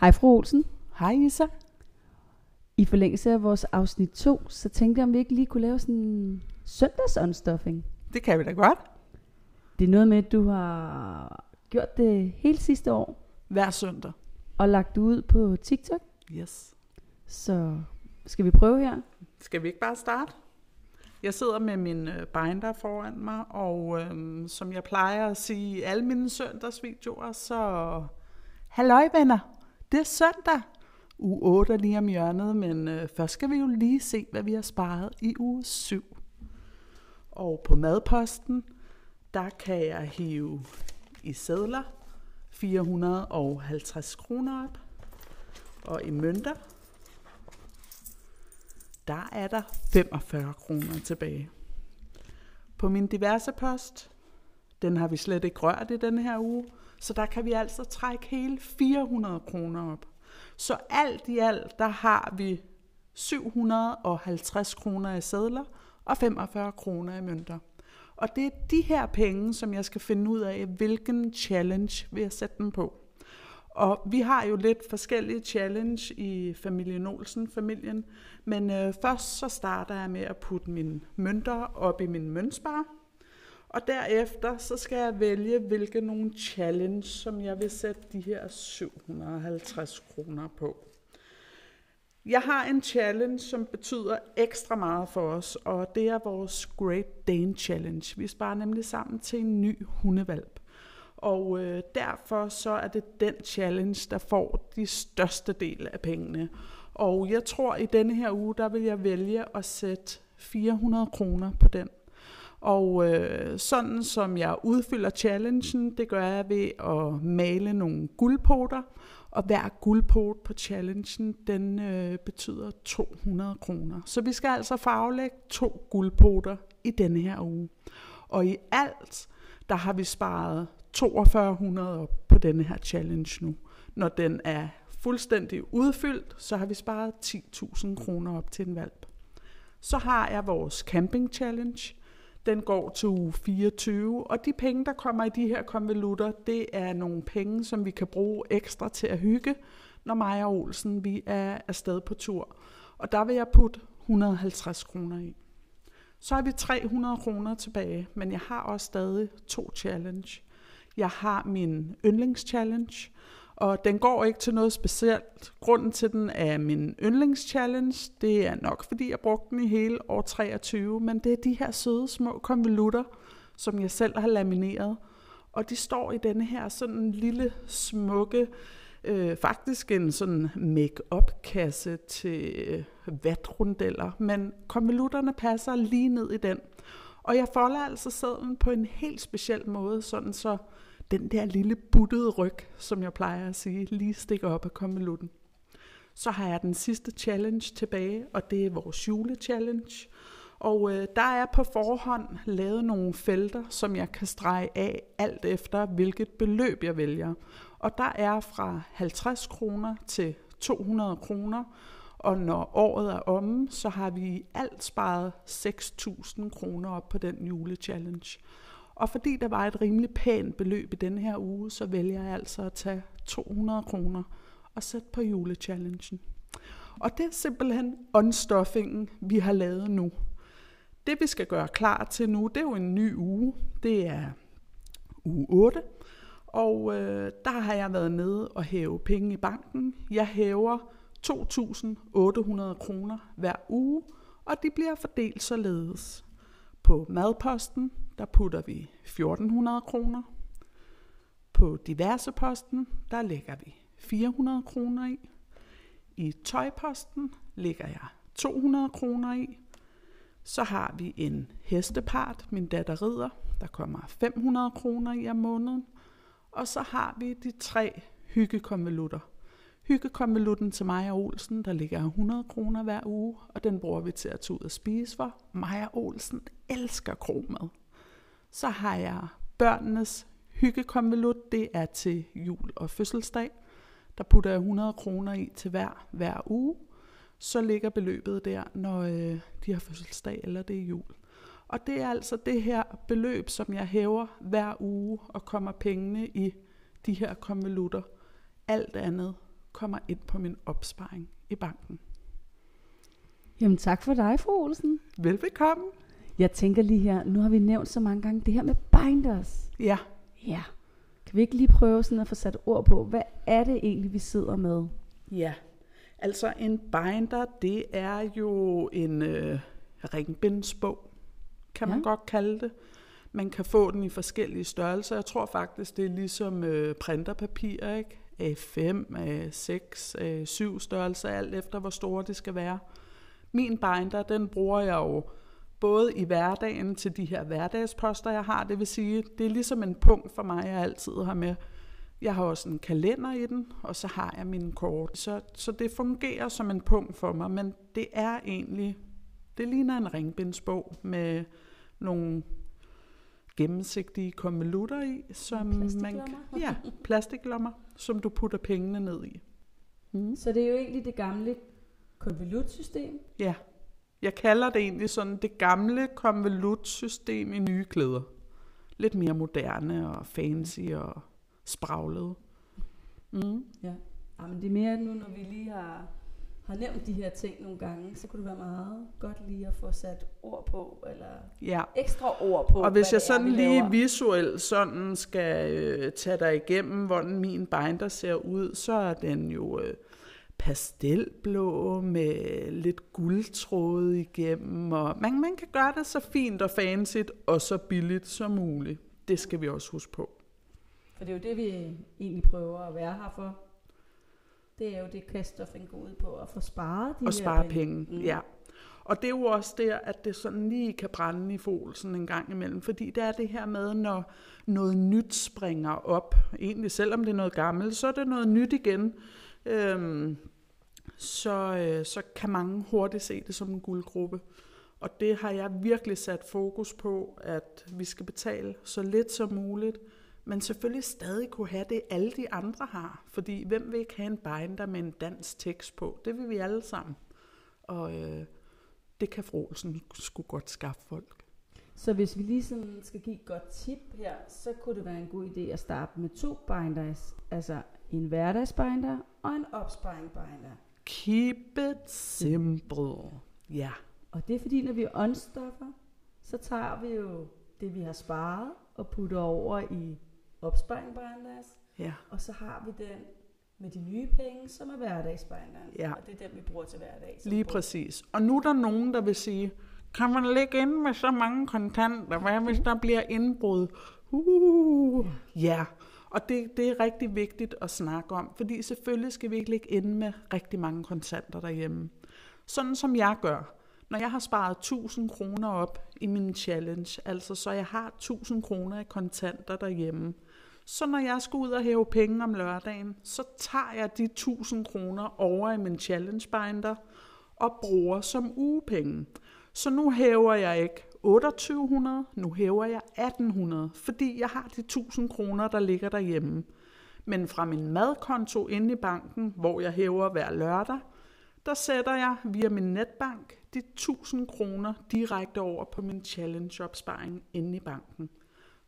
Hej fru Olsen. Hej Isa. I forlængelse af vores afsnit 2, så tænkte jeg, om vi ikke lige kunne lave sådan en søndagsunstuffing. Det kan vi da godt. Det er noget med, at du har gjort det hele sidste år, Hver søndag. og lagt det ud på TikTok. Yes. Så skal vi prøve her? Skal vi ikke bare starte? Jeg sidder med min øh, binder foran mig, og øhm, som jeg plejer at sige i alle mine søndagsvideoer, så... Halløj venner, det er søndag. U 8 er lige om hjørnet, men øh, først skal vi jo lige se, hvad vi har sparet i uge 7. Og på madposten, der kan jeg hive i sædler 450 kroner op. Og i mønter, der er der 45 kroner tilbage. På min diverse post, den har vi slet ikke rørt i denne her uge, så der kan vi altså trække hele 400 kroner op. Så alt i alt, der har vi 750 kroner i sædler og 45 kroner i mønter. Og det er de her penge, som jeg skal finde ud af, hvilken challenge vil jeg sætte dem på. Og vi har jo lidt forskellige challenge i familien Olsen-familien, men øh, først så starter jeg med at putte mine mønter op i min møntspar, og derefter så skal jeg vælge, hvilke nogle challenge, som jeg vil sætte de her 750 kroner på. Jeg har en challenge, som betyder ekstra meget for os, og det er vores Great Dane Challenge. Vi sparer nemlig sammen til en ny hundevalp. Og øh, derfor så er det den challenge, der får de største del af pengene. Og jeg tror, i denne her uge, der vil jeg vælge at sætte 400 kroner på den. Og øh, sådan som jeg udfylder challengen, det gør jeg ved at male nogle guldpoter. Og hver guldpot på challengen, den øh, betyder 200 kroner. Så vi skal altså farvelægge to guldpoter i denne her uge. Og i alt, der har vi sparet 4200 op på denne her challenge nu. Når den er fuldstændig udfyldt, så har vi sparet 10.000 kroner op til en valp. Så har jeg vores camping challenge. Den går til uge 24, og de penge, der kommer i de her konvolutter, det er nogle penge, som vi kan bruge ekstra til at hygge, når mig og Olsen vi er afsted på tur. Og der vil jeg putte 150 kroner i. Så har vi 300 kroner tilbage, men jeg har også stadig to challenge. Jeg har min yndlingschallenge, og den går ikke til noget specielt. Grunden til den er min yndlingschallenge. Det er nok, fordi jeg brugte den i hele år 23, men det er de her søde små konvolutter, som jeg selv har lamineret. Og de står i denne her sådan lille smukke, øh, faktisk en sådan make-up-kasse til øh, vatrundeller, men konvolutterne passer lige ned i den. Og jeg folder altså sædlen på en helt speciel måde, sådan så den der lille buttede ryg, som jeg plejer at sige, lige stikker op af konvolutten. Så har jeg den sidste challenge tilbage, og det er vores jule-challenge. Og øh, der er på forhånd lavet nogle felter, som jeg kan strege af alt efter, hvilket beløb jeg vælger. Og der er fra 50 kroner til 200 kroner, og når året er omme, så har vi alt sparet 6.000 kroner op på den julechallenge. Og fordi der var et rimelig pænt beløb i denne her uge, så vælger jeg altså at tage 200 kroner og sætte på julechallengen. Og det er simpelthen unstuffingen, vi har lavet nu. Det vi skal gøre klar til nu, det er jo en ny uge. Det er uge 8. Og øh, der har jeg været nede og hæve penge i banken. Jeg hæver 2.800 kroner hver uge, og de bliver fordelt således. På madposten, der putter vi 1.400 kroner. På diverseposten, der lægger vi 400 kroner i. I tøjposten lægger jeg 200 kroner i. Så har vi en hestepart, min datter rider, der kommer 500 kroner i om måneden. Og så har vi de tre hyggekonvolutter. Hyggekonvolutten til Maja Olsen, der ligger 100 kroner hver uge, og den bruger vi til at tage ud og spise for. Maja Olsen elsker kromad. Så har jeg børnenes hyggekonvolut, det er til jul og fødselsdag. Der putter jeg 100 kroner i til hver, hver uge. Så ligger beløbet der, når øh, de har fødselsdag eller det er jul. Og det er altså det her beløb, som jeg hæver hver uge og kommer pengene i de her konvolutter. Alt andet kommer ind på min opsparing i banken. Jamen tak for dig, fru Olsen. Velbekomme. Jeg tænker lige her, nu har vi nævnt så mange gange det her med binders. Ja, Ja. Kan vi ikke lige prøve sådan at få sat ord på, hvad er det egentlig, vi sidder med? ja. Altså en binder, det er jo en øh, ringbindsbog, kan man Ja. godt kalde det. Man kan få den i forskellige størrelser. Jeg tror faktisk, det er ligesom øh, printerpapir, ikke? A5, A6, A7 størrelser, alt efter hvor store det skal være. Min binder, den bruger jeg jo både i hverdagen til de her hverdagsposter, jeg har. Det vil sige, det er ligesom en punkt for mig, jeg altid har med. Jeg har også en kalender i den, og så har jeg mine kort. Så, så det fungerer som en punkt for mig, men det er egentlig, det ligner en ringbindsbog med nogle gennemsigtige konvolutter i, som man, ja, plastiklommer, som du putter pengene ned i. Mm. Så det er jo egentlig det gamle konvolutsystem. Ja, jeg kalder det egentlig sådan det gamle konvolutsystem i nye klæder. Lidt mere moderne og fancy og spraglet. Mm. Ja. Jamen det er mere nu, når vi lige har, har nævnt de her ting nogle gange, så kunne det være meget godt lige at få sat ord på, eller Ja, ekstra ord på, og hvis jeg sådan er, lige laver. visuelt sådan skal øh, tage dig igennem, hvordan min binder ser ud, så er den jo øh, pastelblå med lidt guldtråde igennem. Og man, man kan gøre det så fint og fancy og så billigt som muligt. Det skal vi også huske på. For det er jo det, vi egentlig prøver at være her for. Det er jo det, Kristoffer går ud på, at få sparet de og spare penge. Mm. Mm. Ja. Og det er jo også der, at det sådan lige kan brænde i folsen en gang imellem. Fordi det er det her med, når noget nyt springer op. Egentlig selvom det er noget gammelt, så er det noget nyt igen. Øhm, så, øh, så kan mange hurtigt se det som en guldgruppe. Og det har jeg virkelig sat fokus på, at vi skal betale så lidt som muligt, men selvfølgelig stadig kunne have det, alle de andre har. Fordi hvem vil ikke have en binder med en dansk tekst på? Det vil vi alle sammen. Og øh, det kan fru Olsen skulle godt skaffe folk. Så hvis vi lige sådan skal give et godt tip her, så kunne det være en god idé at starte med to binders. Altså en hverdagsbinder og en opsparingsbinder. Keep it simple. Ja, Og det er fordi, når vi unstoffer, så tager vi jo det, vi har sparet, og putter over i opsparingsbinders. ja, Og så har vi den med de nye penge, som er hverdagsbinderen. Ja. Og det er den, vi bruger til hverdag. lige præcis. Og nu er der nogen, der vil sige, kan man ligge inde med så mange kontanter? Hvad hvis der bliver indbrud? Uh, ja, og det, det er rigtig vigtigt at snakke om, fordi selvfølgelig skal vi ikke ligge inde med rigtig mange kontanter derhjemme. Sådan som jeg gør, når jeg har sparet 1000 kroner op i min challenge, altså så jeg har 1000 kroner i kontanter derhjemme, så når jeg skal ud og hæve penge om lørdagen, så tager jeg de 1000 kroner over i min challenge binder og bruger som ugepenge. Så nu hæver jeg ikke 2800, nu hæver jeg 1800, fordi jeg har de 1000 kroner, der ligger derhjemme. Men fra min madkonto inde i banken, hvor jeg hæver hver lørdag, der sætter jeg via min netbank de 1000 kroner direkte over på min challenge opsparing inde i banken.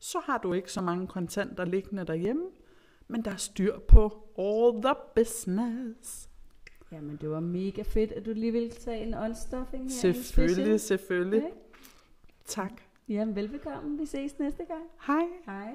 Så har du ikke så mange kontanter liggende derhjemme, men der er styr på all the business. Jamen, det var mega fedt, at du lige ville tage en unstuffing her. Selvfølgelig, selvfølgelig. Ikke? Tak. Jamen, velbekomme. Vi ses næste gang. Hej. Hej.